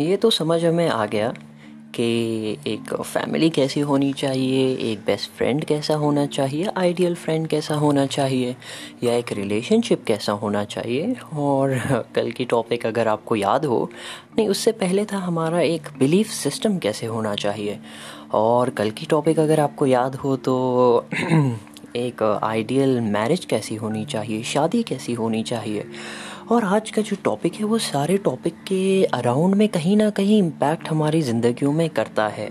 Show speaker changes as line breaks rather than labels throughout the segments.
ये तो समझ में आ गया कि एक फैमिली कैसी होनी चाहिए, एक बेस्ट फ्रेंड कैसा होना चाहिए आइडियल फ्रेंड कैसा होना चाहिए, या एक रिलेशनशिप कैसा होना चाहिए। और कल की टॉपिक अगर आपको याद हो, नहीं, उससे पहले था हमारा एक बिलीफ सिस्टम कैसे होना चाहिए। और कल की टॉपिक अगर आपको याद हो तो एक आइडियल मैरिज कैसी होनी चाहिए, शादी कैसी होनी चाहिए। और आज का जो टॉपिक है, वो सारे टॉपिक के अराउंड में कहीं ना कहीं इम्पैक्ट हमारी ज़िंदगियों में करता है।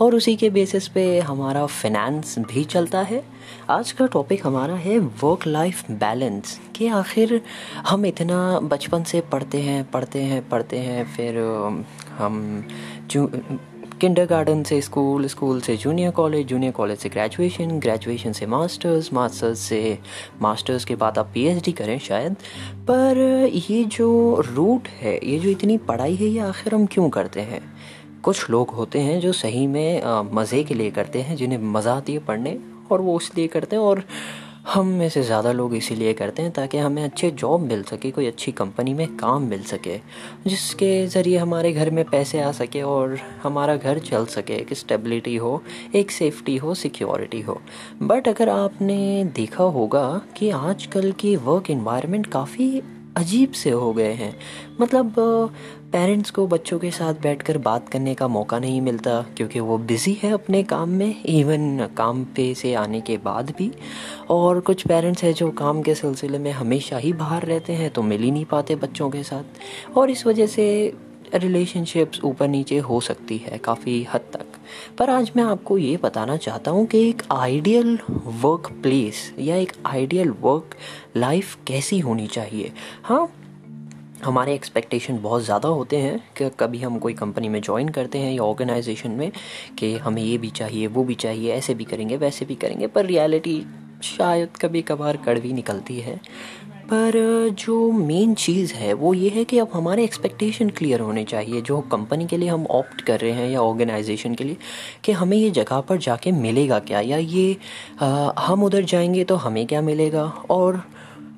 और उसी के बेसिस पे हमारा फिनेंस भी चलता है। आज का टॉपिक हमारा है वर्क लाइफ बैलेंस कि आखिर हम इतना बचपन से पढ़ते हैं पढ़ते हैं पढ़ते हैं, फिर हम किंडर गार्डन से स्कूल स्कूल से जूनियर कॉलेज जूनियर कॉलेज से ग्रेजुएशन ग्रेजुएशन से मास्टर्स मास्टर्स से मास्टर्स के बाद आप पीएचडी करें शायद। पर ये जो रूट है, ये जो इतनी पढ़ाई है, ये आखिर हम क्यों करते हैं? कुछ लोग होते हैं जो सही में मज़े के लिए करते हैं, जिन्हें मज़ा आती है पढ़ने और वो इसलिए करते हैं और हम में से ज़्यादा लोग इसीलिए करते हैं ताकि हमें अच्छे जॉब मिल सके, कोई अच्छी कंपनी में काम मिल सके, जिसके ज़रिए हमारे घर में पैसे आ सके और हमारा घर चल सके, एक स्टेबिलिटी हो, एक सेफ्टी हो सिक्योरिटी हो। बट अगर आपने देखा होगा कि आजकल की वर्क इन्वायरमेंट काफ़ी अजीब से हो गए हैं मतलब पेरेंट्स को बच्चों के साथ बैठकर बात करने का मौका नहीं मिलता, क्योंकि वो बिज़ी है अपने काम में इवन काम पे से आने के बाद भी। और कुछ पेरेंट्स हैं जो काम के सिलसिले में हमेशा ही बाहर रहते हैं तो मिल ही नहीं पाते बच्चों के साथ। और इस वजह से रिलेशनशिप्स ऊपर नीचे हो सकती है काफ़ी हद तक। पर आज मैं आपको ये बताना चाहता हूँ कि एक आइडियल वर्क प्लेस या एक आइडियल वर्क लाइफ कैसी होनी चाहिए। हाँ हमारे एक्सपेक्टेशन बहुत ज़्यादा होते हैं कि कभी हम कोई कंपनी में ज्वाइन करते हैं या ऑर्गेनाइजेशन में कि हमें ये भी चाहिए वो भी चाहिए ऐसे भी करेंगे वैसे भी करेंगे पर रियलिटी शायद कभी कभार कड़वी निकलती है। पर जो मेन चीज़ है वो ये है कि अब हमारे एक्सपेक्टेशन क्लियर होने चाहिए जो कंपनी के लिए हम ऑप्ट कर रहे हैं या ऑर्गेनाइजेशन के लिए कि हमें ये जगह पर जाके मिलेगा क्या? या ये आ, हम उधर जाएँगे तो हमें क्या मिलेगा? और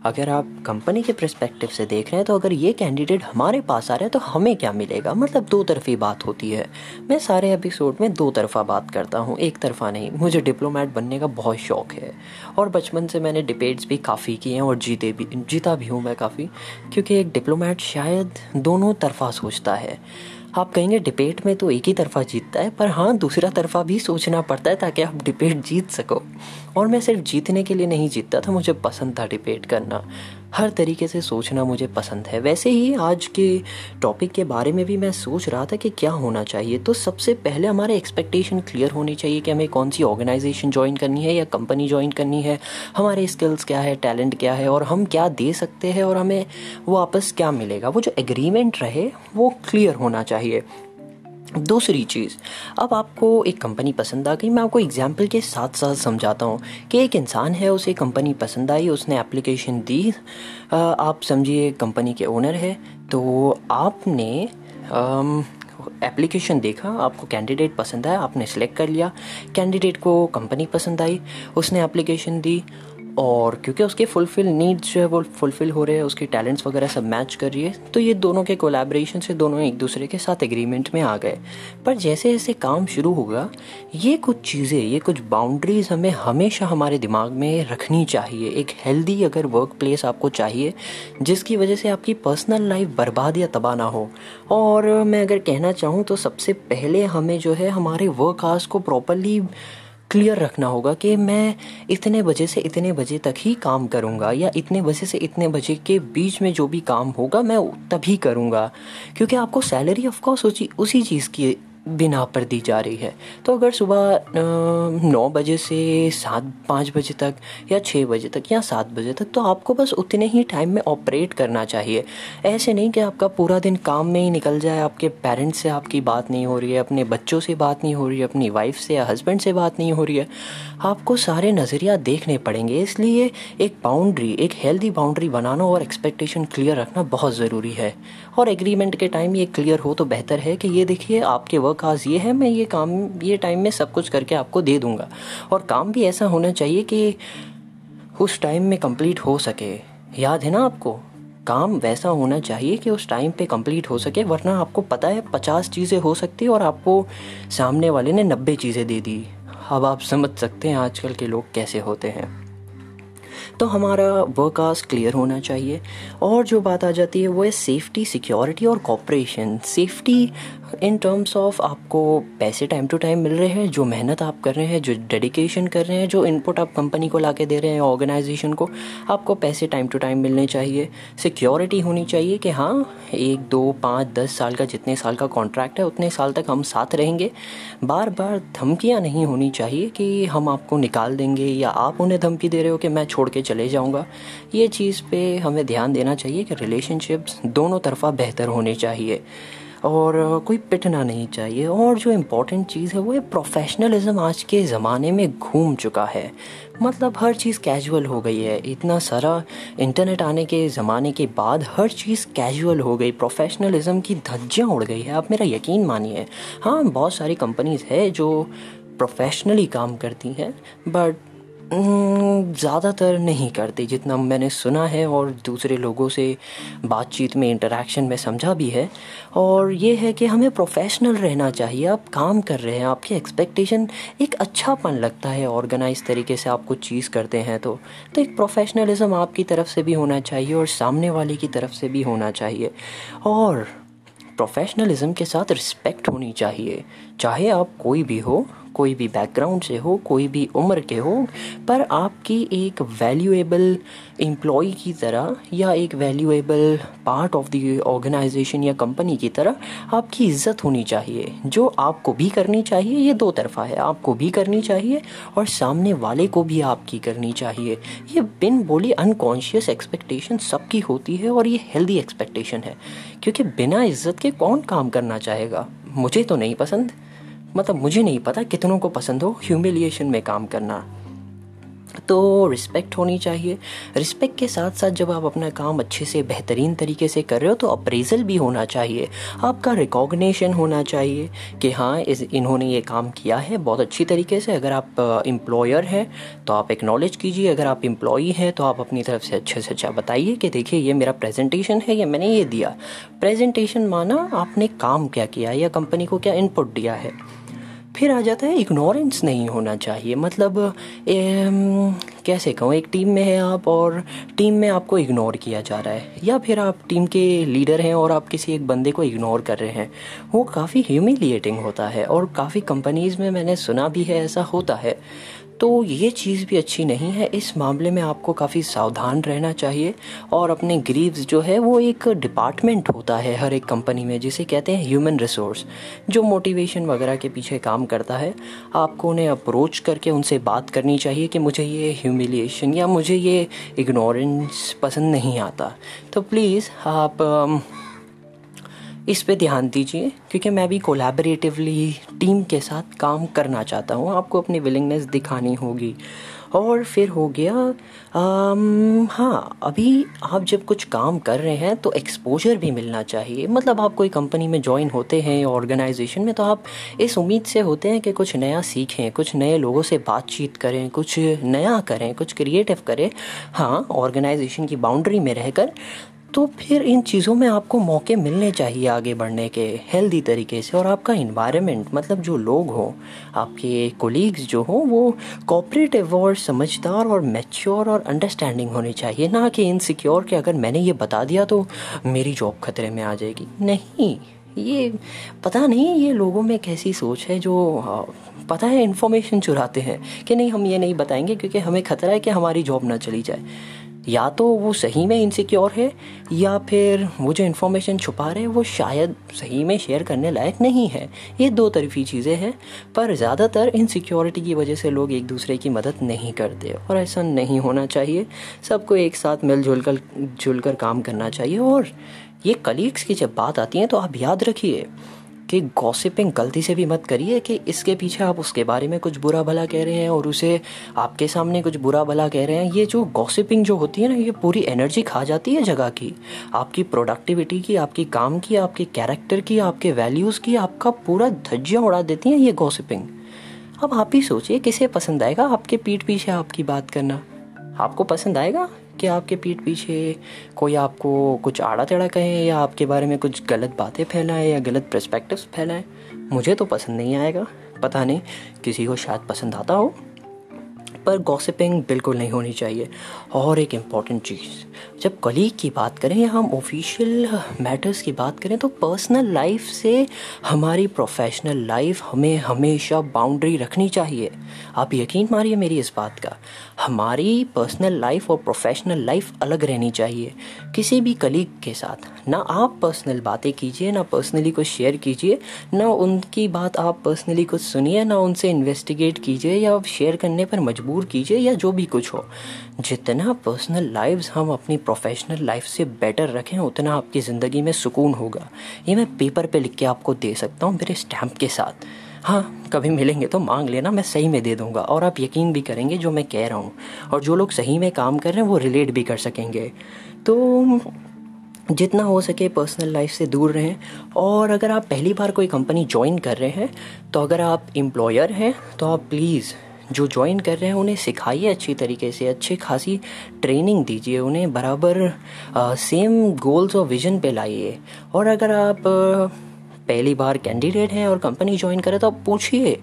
अगर आप कंपनी के प्रस्पेक्टिव से देख रहे हैं तो अगर ये कैंडिडेट हमारे पास आ रहे हैं तो हमें क्या मिलेगा? मतलब दो तरफी बात होती है। मैं सारे एपिसोड में दो तरफा बात करता हूँ, एक तरफा नहीं। मुझे डिप्लोमेट बनने का बहुत शौक है। और बचपन से मैंने डिबेट्स भी काफ़ी किए हैं और जीते भी, जीता भी हूँ मैं काफ़ी। क्योंकि एक डिप्लोमेट शायद दोनों तरफा सोचता है। आप कहेंगे, डिबेट में तो एक ही तरफा जीतता है, पर हाँ दूसरा तरफा भी सोचना पड़ता है ताकि आप डिबेट जीत सको। और मैं सिर्फ़ जीतने के लिए नहीं जीतता था, मुझे पसंद था डिबेट करना। हर तरीके से सोचना मुझे पसंद है। वैसे ही आज के टॉपिक के बारे में भी मैं सोच रहा था कि क्या होना चाहिए। तो सबसे पहले हमारे एक्सपेक्टेशन क्लियर होनी चाहिए कि हमें कौन सी ऑर्गेनाइजेशन ज्वाइन करनी है या कंपनी ज्वाइन करनी है। हमारे स्किल्स क्या है टैलेंट क्या है और हम क्या दे सकते हैं और हमें वापस क्या मिलेगा। वो जो एग्रीमेंट रहे, वो क्लियर होना चाहिए। दूसरी चीज़, अब आपको एक कंपनी पसंद आ गई। मैं आपको एग्ज़ाम्पल के साथ साथ समझाता हूँ कि एक इंसान है, उसे कंपनी पसंद आई, उसने एप्लीकेशन दी। आप समझिए कंपनी के ओनर है तो आपने एप्लीकेशन देखा, आपको कैंडिडेट पसंद आया, आपने सेलेक्ट कर लिया। कैंडिडेट को कंपनी पसंद आई, उसने एप्लीकेशन दी। और क्योंकि उसके फुलफिल नीड्स जो है वो फुलफिल हो रहे हैं, उसके टैलेंट्स वगैरह सब मैच कर रही है तो ये दोनों के कोलैबोरेशन से दोनों एक दूसरे के साथ एग्रीमेंट में आ गए। पर जैसे जैसे काम शुरू होगा ये कुछ चीज़ें, ये कुछ बाउंड्रीज हमें हमेशा हमारे दिमाग में रखनी चाहिए। एक हेल्दी अगर वर्क प्लेस आपको चाहिए, जिसकी वजह से आपकी पर्सनल लाइफ बर्बाद या तबाह ना हो। और मैं अगर कहना चाहूँ तो सबसे पहले हमें जो है हमारे वर्क आवर्स को प्रॉपरली क्लियर रखना होगा कि मैं इतने बजे से इतने बजे तक ही काम करूँगा या इतने बजे से इतने बजे के बीच में जो भी काम होगा, मैं तभी करूँगा। क्योंकि आपको सैलरी ऑफकोर्स उसी उसी चीज़ की बिना पर दी जा रही है। तो अगर सुबह नौ बजे से सात, पाँच बजे तक या छः बजे तक या सात बजे तक तो आपको बस उतने ही टाइम में ऑपरेट करना चाहिए। ऐसे नहीं कि आपका पूरा दिन काम में ही निकल जाए, आपके पेरेंट्स से आपकी बात नहीं हो रही है, अपने बच्चों से बात नहीं हो रही है, अपनी वाइफ से या हस्बैंड से बात नहीं हो रही है। आपको सारे नज़रिया देखने पड़ेंगे, इसलिए एक बाउंड्री एक हेल्दी बाउंड्री बनाना और एक्सपेक्टेशन क्लियर रखना बहुत ज़रूरी है। और एग्रीमेंट के टाइम ये क्लियर हो तो बेहतर है कि ये देखिए आपके वर्क आवर्स ये है, मैं ये काम, ये टाइम में सब कुछ करके आपको दे दूँगा। और काम भी ऐसा होना चाहिए कि उस टाइम में कंप्लीट हो सके। याद है ना आपको? काम वैसा होना चाहिए कि उस टाइम पे कंप्लीट हो सके, वरना आपको पता है पचास चीज़ें हो सकती है और आपको सामने वाले ने नब्बे चीज़ें दे दी। अब आप समझ सकते हैं आजकल के लोग कैसे होते हैं। तो हमारा वर्क आवर्स क्लियर होना चाहिए। और जो बात आ जाती है वो है सेफ्टी सिक्योरिटी और cooperation safety in terms of आपको पैसे टाइम टू टाइम मिल रहे हैं, जो मेहनत आप कर रहे हैं, जो डेडिकेशन कर रहे हैं, जो इनपुट आप कंपनी को ला के दे रहे हैं ऑर्गेनाइजेशन को, आपको पैसे टाइम टू टाइम मिलने चाहिए। सिक्योरिटी होनी चाहिए कि हाँ एक, दो, पाँच, दस साल का, जितने साल का कॉन्ट्रैक्ट है, उतने साल तक हम साथ रहेंगे। बार बार धमकियाँ नहीं होनी चाहिए कि हम आपको निकाल देंगे या आप उन्हें धमकी दे रहे हो कि मैं छोड़ के चले जाऊँगा। ये चीज़ पर हमें ध्यान देना चाहिए कि रिलेशनशिप्स दोनों तरफा बेहतर होने चाहिए। और कोई पिटना नहीं चाहिए। और जो इम्पोर्टेंट चीज़ है, वो है प्रोफेशनलिज्म आज के ज़माने में घूम चुका है। मतलब हर चीज़ कैजुअल हो गई है। इतना सारा इंटरनेट आने के ज़माने के बाद हर चीज़ कैजुअल हो गई। प्रोफेशनलिज्म की धज्जियाँ उड़ गई है। आप मेरा यकीन मानिए। हाँ बहुत सारी कंपनीज़ है जो प्रोफेशनली काम करती हैं बट ज़्यादातर नहीं करते, जितना मैंने सुना है और दूसरे लोगों से बातचीत में इंटरेक्शन में समझा भी है। और ये है कि हमें प्रोफेशनल रहना चाहिए। आप काम कर रहे हैं, आपकी एक्सपेक्टेशन एक अच्छापन लगता है ऑर्गेनाइज तरीके से आप कुछ चीज़ करते हैं तो। तो एक प्रोफेशनलिज्म आपकी तरफ़ से भी होना चाहिए और सामने वाले की तरफ़ से भी होना चाहिए। और प्रोफेशनलिज्म के साथ रिस्पेक्ट होनी चाहिए। चाहे आप कोई भी हो कोई भी बैकग्राउंड से हो, कोई भी उम्र के हो, पर आपकी एक वैल्यूएबल एम्प्लॉय की तरह या एक valuable part of the organisation या कंपनी की तरह आपकी इज़्ज़त होनी चाहिए। जो आपको भी करनी चाहिए, ये दो तरफा है। आपको भी करनी चाहिए और सामने वाले को भी आपकी करनी चाहिए। ये बिन बोली अनकॉन्शियस एक्सपेक्टेशन सबकी होती है और ये हेल्दी एक्सपेक्टेशन है। क्योंकि बिना इज़्ज़त के कौन काम करना चाहेगा? मुझे तो नहीं पसंद। मतलब मुझे नहीं पता कितनों को पसंद हो ह्यूमिलिएशन में काम करना। तो रिस्पेक्ट होनी चाहिए। रिस्पेक्ट के साथ साथ जब आप अपना काम अच्छे से, बेहतरीन तरीके से कर रहे हो तो अप्रेजल भी होना चाहिए। आपका रिकॉग्निशन होना चाहिए कि हाँ इस, इन्होंने ये काम किया है बहुत अच्छी तरीके से। अगर आप एम्प्लॉयर हैं तो आप एक्नॉलेज कीजिए। अगर आप एम्प्लॉई हैं तो आप अपनी तरफ़ से अच्छे से अच्छा बताइए कि देखिए, ये मेरा प्रेजेंटेशन है, या मैंने ये दिया। प्रेजेंटेशन माना आपने काम क्या किया या कंपनी को क्या इनपुट दिया है। फिर आ जाता है इग्नोरेंस नहीं होना चाहिए। मतलब ए, कैसे कहूँ एक टीम में है आप और टीम में आपको इग्नोर किया जा रहा है। या फिर आप टीम के लीडर हैं और आप किसी एक बंदे को इग्नोर कर रहे हैं। वो काफ़ी ह्यूमिलिएटिंग होता है और काफ़ी कंपनीज़ में मैंने सुना भी है ऐसा होता है। तो ये चीज़ भी अच्छी नहीं है। इस मामले में आपको काफ़ी सावधान रहना चाहिए और अपने ग्रीव्स जो है, वो एक डिपार्टमेंट होता है हर एक कंपनी में, जिसे कहते हैं ह्यूमन रिसोर्स, जो मोटिवेशन वगैरह के पीछे काम करता है। आपको उन्हें अप्रोच करके उनसे बात करनी चाहिए कि मुझे ये ह्यूमिलिएशन या मुझे ये इग्नोरेंस पसंद नहीं आता। तो प्लीज़ आप इस पे ध्यान दीजिए, क्योंकि मैं भी कोलैबोरेटिवली टीम के साथ काम करना चाहता हूँ। आपको अपनी विलिंगनेस दिखानी होगी। और फिर हो गया हाँ अभी आप जब कुछ काम कर रहे हैं तो एक्सपोजर भी मिलना चाहिए। मतलब आप कोई कंपनी में ज्वाइन होते हैं ऑर्गेनाइजेशन में तो आप इस उम्मीद से होते हैं कि कुछ नया सीखें, कुछ नए लोगों से बातचीत करें, कुछ नया करें, कुछ क्रिएटिव करें। हाँ ऑर्गेनाइजेशन की बाउंड्री में रहकर तो फिर इन चीज़ों में आपको मौके मिलने चाहिए आगे बढ़ने के हेल्दी तरीके से। और आपका इन्वायरमेंट मतलब जो लोग हों, आपके कोलीग्स जो हों, वो कॉपरेटिव और समझदार और मैच्योर और अंडरस्टैंडिंग होनी चाहिए। ना कि इनसिक्योर कि अगर मैंने ये बता दिया तो मेरी जॉब खतरे में आ जाएगी। नहीं, ये पता नहीं ये लोगों में कैसी सोच है जो पता है इन्फॉर्मेशन चुराते हैं कि नहीं, हम ये नहीं बताएँगे क्योंकि हमें खतरा है कि हमारी जॉब ना चली जाए। या तो वो सही में इनसिक्योर है, या फिर वो जो इन्फॉर्मेशन छुपा रहे हैं, वो शायद सही में शेयर करने लायक नहीं है। ये दो तरफी चीज़ें हैं, पर ज़्यादातर इनसिक्योरिटी की वजह से लोग एक दूसरे की मदद नहीं करते, और ऐसा नहीं होना चाहिए। सबको एक साथ मिलजुल कर जुल कर काम करना चाहिए, और ये कलीग्स की जब बात आती है तो आप याद रखिए कि गॉसिपिंग गलती से भी मत करिए कि इसके पीछे आप उसके बारे में कुछ बुरा भला कह रहे हैं और उसे आपके सामने कुछ बुरा भला कह रहे हैं। ये जो गॉसिपिंग जो होती है ना, ये पूरी एनर्जी खा जाती है जगह की। आपकी प्रोडक्टिविटी की, आपकी काम की, आपके कैरेक्टर की, आपके वैल्यूज़ की, आपका पूरा धज्जियाँ उड़ा देती हैं ये गॉसिपिंग अब आप ही सोचिए, किसे पसंद आएगा आपके पीठ पीछे आपकी बात करना? आपको पसंद आएगा? कि आपके पीठ पीछे कोई आपको कुछ आड़ा टेढ़ा कहे या आपके बारे में कुछ गलत बातें फैलाएँ या गलत प्रस्पेक्टिव्स फैलाएँ, मुझे तो पसंद नहीं आएगा। पता नहीं, किसी को शायद पसंद आता हो, पर गॉसिपिंग बिल्कुल नहीं होनी चाहिए। और एक इंपॉर्टेंट चीज़, जब कलीग की बात करें या हम ऑफिशियल मैटर्स की बात करें तो पर्सनल लाइफ से हमारी प्रोफेशनल लाइफ हमें हमेशा बाउंड्री रखनी चाहिए। आप यकीन मारिए मेरी इस बात का। हमारी पर्सनल लाइफ और प्रोफेशनल लाइफ अलग रहनी चाहिए, किसी भी कलीग के साथ। ना आप पर्सनल बातें कीजिए, ना पर्सनली कुछ शेयर कीजिए, ना उनकी बात आप पर्सनली कुछ सुनिए, ना उनसे इन्वेस्टिगेट कीजिए या शेयर करने पर मजबूर कीजिए या जो भी कुछ हो। जितना पर्सनल लाइव्स हम अपनी प्रोफेशनल लाइफ से बेटर रखें, उतना आपकी ज़िंदगी में सुकून होगा। ये मैं पेपर पे लिख के आपको दे सकता हूँ मेरे स्टैम्प के साथ। हाँ कभी मिलेंगे तो मांग लेना मैं सही में दे दूँगा। और आप यकीन भी करेंगे जो मैं कह रहा हूँ। और जो लोग सही में काम कर रहे हैं वो रिलेट भी कर सकेंगे। तो जितना हो सके पर्सनल लाइफ से दूर रहें। और अगर आप पहली बार कोई कंपनी ज्वाइन कर रहे हैं तो अगर आप एम्प्लॉयर हैं तो आप प्लीज़ जो ज्वाइन कर रहे हैं उन्हें सिखाइए अच्छी तरीके से अच्छी खासी ट्रेनिंग दीजिए उन्हें बराबर आ, सेम गोल्स और विजन पे लाइए। और अगर आप आ, पहली बार कैंडिडेट हैं और कंपनी ज्वाइन करें तो पूछिए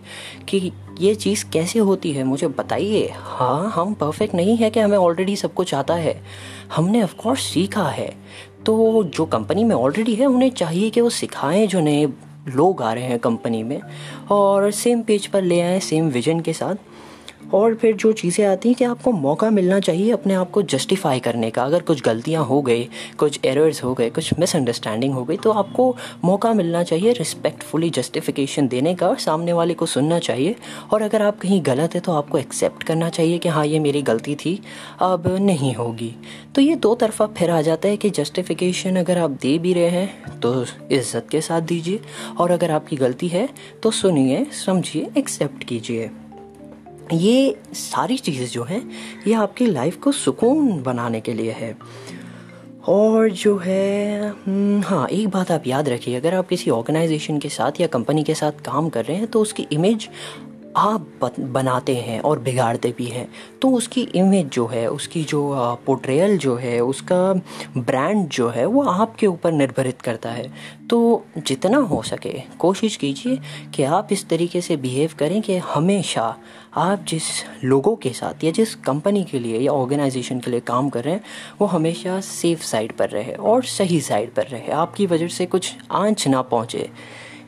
कि ये चीज़ कैसे होती है? मुझे बताइए। हाँ हम परफेक्ट नहीं है कि हमें ऑलरेडी सब कुछ आता है। हमने ऑफकोर्स सीखा है। तो जो कंपनी में ऑलरेडी है, उन्हें चाहिए कि वो सिखाएँ जो नए लोग आ रहे हैं कंपनी में। और सेम पेज पर ले आए सेम विजन के साथ। और फिर जो चीज़ें आती हैं कि आपको मौका मिलना चाहिए अपने आप को जस्टिफाई करने का। अगर कुछ गलतियाँ हो गई, कुछ एरर्स हो गए, कुछ मिसअंडरस्टैंडिंग हो गई तो आपको मौका मिलना चाहिए रिस्पेक्टफुली जस्टिफिकेशन देने का और सामने वाले को सुनना चाहिए। और अगर आप कहीं गलत है तो आपको एक्सेप्ट करना चाहिए कि हाँ ये मेरी गलती थी, अब नहीं होगी। तो ये दो तरफा फिर आ जाता है कि जस्टिफिकेशन अगर आप दे भी रहे हैं तो इज़्ज़त के साथ दीजिए। और अगर आपकी गलती है तो सुनिए, समझिए एक्सेप्ट कीजिए। ये सारी चीज़ें जो हैं ये आपकी लाइफ को सुकून बनाने के लिए है। और जो है हम्म, हाँ एक बात आप याद रखिए अगर आप किसी ऑर्गेनाइजेशन के साथ या कंपनी के साथ काम कर रहे हैं तो उसकी इमेज आप बनाते हैं और बिगाड़ते भी हैं तो उसकी इमेज जो है, उसकी जो पोर्ट्रेयल जो है, उसका ब्रांड जो है, वो आपके ऊपर निर्भरित करता है। तो जितना हो सके, कोशिश कीजिए कि आप इस तरीके से बिहेव करें कि हमेशा आप जिस लोगों के साथ या जिस कंपनी के लिए या ऑर्गेनाइजेशन के लिए काम कर रहे हैं, वो हमेशा सेफ़ साइड पर रहे और सही साइड पर रहे। आपकी वजह से कुछ आँच ना पहुँचे।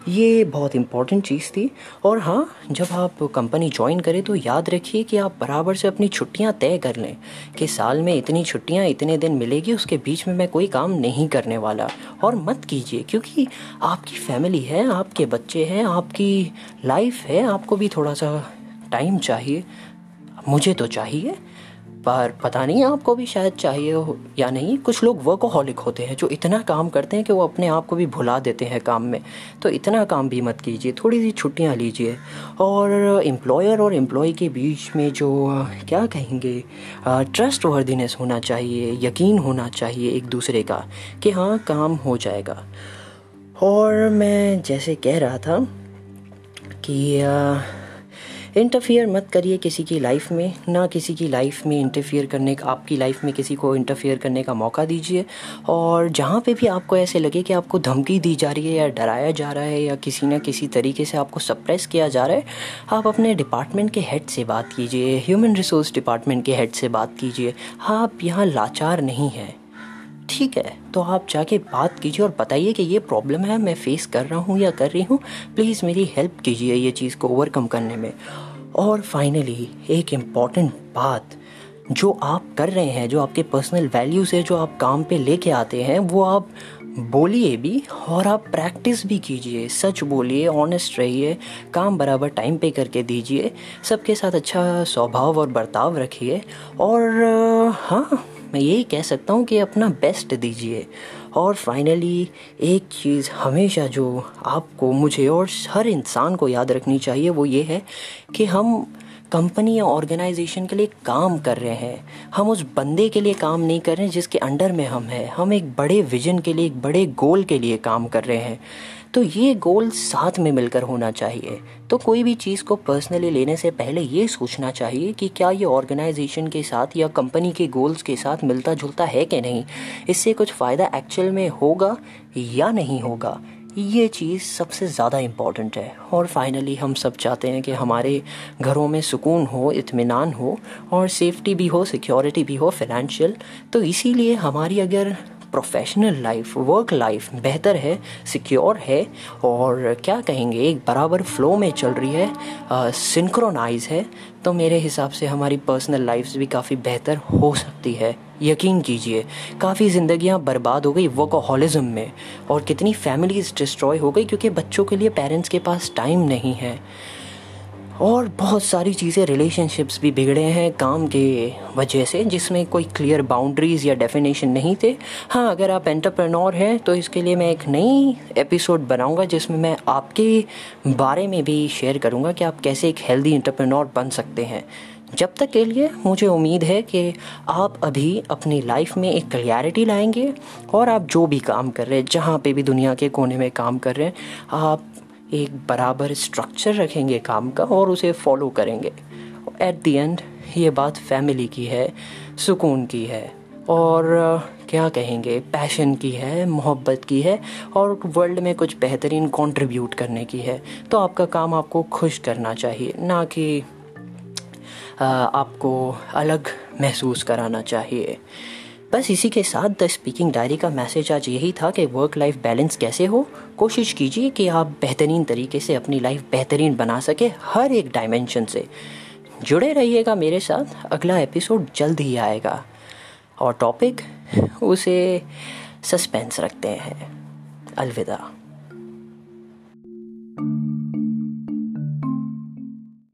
ये बहुत इंपॉर्टेंट चीज़ थी। और हाँ जब आप कंपनी ज्वाइन करें तो याद रखिए कि आप बराबर से अपनी छुट्टियाँ तय कर लें कि साल में इतनी छुट्टियाँ, इतने दिन मिलेगी, उसके बीच में मैं कोई काम नहीं करने वाला। और मत कीजिए, क्योंकि आपकी फैमिली है, आपके बच्चे हैं, आपकी लाइफ है, आपको भी थोड़ा सा टाइम चाहिए। मुझे तो चाहिए। पर पता नहीं आपको भी शायद चाहिए हो या नहीं। कुछ लोग वर्कोहॉलिक होते हैं जो इतना काम करते हैं कि वो अपने आप को भी भुला देते हैं काम में। तो इतना काम भी मत कीजिए थोड़ी सी छुट्टियाँ लीजिए। और एम्प्लॉयर और एम्प्लॉय के बीच में जो, क्या कहेंगे ट्रस्ट वर्दीनेस होना चाहिए, यकीन होना चाहिए एक दूसरे का कि हाँ काम हो जाएगा। और मैं जैसे कह रहा था कि इंटरफियर मत करिए किसी की लाइफ में, ना किसी की लाइफ में इंटरफियर करने का, आपकी लाइफ में किसी को इंटरफियर करने का मौका दीजिए। और जहाँ पे भी आपको ऐसे लगे कि आपको धमकी दी जा रही है या डराया जा रहा है या किसी ना किसी तरीके से आपको सप्रेस किया जा रहा है, आप अपने डिपार्टमेंट के हेड से बात कीजिए ह्यूमन रिसोर्स डिपार्टमेंट के हेड से बात कीजिए। आप यहाँ लाचार नहीं हैं। ठीक है तो आप जाके बात कीजिए और बताइए कि ये प्रॉब्लम है, मैं फेस कर रहा हूँ या कर रही हूँ। प्लीज़ मेरी हेल्प कीजिए ये चीज़ को ओवरकम करने में। और फाइनली एक इंपॉर्टेंट बात जो आप कर रहे हैं, जो आपके पर्सनल वैल्यूज़ है, जो आप काम पे लेके आते हैं, वो आप बोलिए भी और आप प्रैक्टिस भी कीजिए। सच बोलिए ऑनेस्ट रहिए, काम बराबर टाइम पे करके दीजिए, सबके साथ अच्छा स्वभाव और बर्ताव रखिए और हाँ मैं यही कह सकता हूँ कि अपना बेस्ट दीजिए। और फाइनली एक चीज़ हमेशा जो आपको, मुझे और हर इंसान को याद रखनी चाहिए वो ये है कि हम कंपनी या ऑर्गेनाइजेशन के लिए काम कर रहे हैं। हम उस बंदे के लिए काम नहीं कर रहे हैं जिसके अंडर में हम हैं। हम एक बड़े विजन के लिए, एक बड़े गोल के लिए काम कर रहे हैं। तो ये गोल साथ में मिलकर होना चाहिए। तो कोई भी चीज़ को पर्सनली लेने से पहले ये सोचना चाहिए कि क्या ये ऑर्गेनाइजेशन के साथ या कंपनी के गोल्स के साथ मिलता जुलता है कि नहीं? इससे कुछ फ़ायदा एक्चुअल में होगा या नहीं होगा? ये चीज़ सबसे ज़्यादा इंपॉर्टेंट है। और फाइनली हम सब चाहते हैं कि हमारे घरों में सुकून हो, इत्मीनान हो, और सेफ्टी भी हो सिक्योरिटी भी हो फाइनेंशियल तो इसीलिए हमारी अगर प्रोफेशनल लाइफ वर्क लाइफ बेहतर है सिक्योर है, और क्या कहेंगे, एक बराबर फ्लो में चल रही है सिंक्रोनाइज है तो मेरे हिसाब से हमारी पर्सनल लाइफ भी काफ़ी बेहतर हो सकती है। यकीन कीजिए, काफ़ी ज़िंदगियाँ बर्बाद हो गई वर्कोहॉलिज्म में और कितनी फैमिलीज़ डिस्ट्रॉय हो गई क्योंकि बच्चों के लिए पेरेंट्स के पास टाइम नहीं है। और बहुत सारी चीज़ें रिलेशनशिप्स भी बिगड़े हैं काम के वजह से, जिसमें कोई क्लियर बाउंड्रीज़ या डेफिनेशन नहीं थे। हाँ अगर आप एंटरप्रेन्योर हैं तो इसके लिए मैं एक नई एपिसोड बनाऊँगा, जिसमें मैं आपके बारे में भी शेयर करूँगा कि आप कैसे एक हेल्दी एंटरप्रेन्योर बन सकते हैं। जब तक के लिए मुझे उम्मीद है कि आप अभी अपनी लाइफ में एक क्लियरिटी लाएँगे और आप जो भी काम कर रहे हैं, जहाँ पे भी दुनिया के कोने में काम कर रहे हैं, आप एक बराबर स्ट्रक्चर रखेंगे काम का और उसे फॉलो करेंगे। एट दी एंड ये बात फैमिली की है, सुकून की है और क्या कहेंगे पैशन की है, मोहब्बत की है और वर्ल्ड में कुछ बेहतरीन कंट्रीब्यूट करने की है। तो आपका काम आपको खुश करना चाहिए, ना कि आपको अलग महसूस कराना चाहिए। बस इसी के साथ द स्पीकिंग डायरी का मैसेज आज यही था कि वर्क लाइफ बैलेंस कैसे हो। कोशिश कीजिए कि आप बेहतरीन तरीके से अपनी लाइफ बेहतरीन बना सके हर एक डायमेंशन से। जुड़े रहिएगा मेरे साथ, अगला एपिसोड जल्द ही आएगा। और टॉपिक उसे सस्पेंस रखते हैं। अलविदा।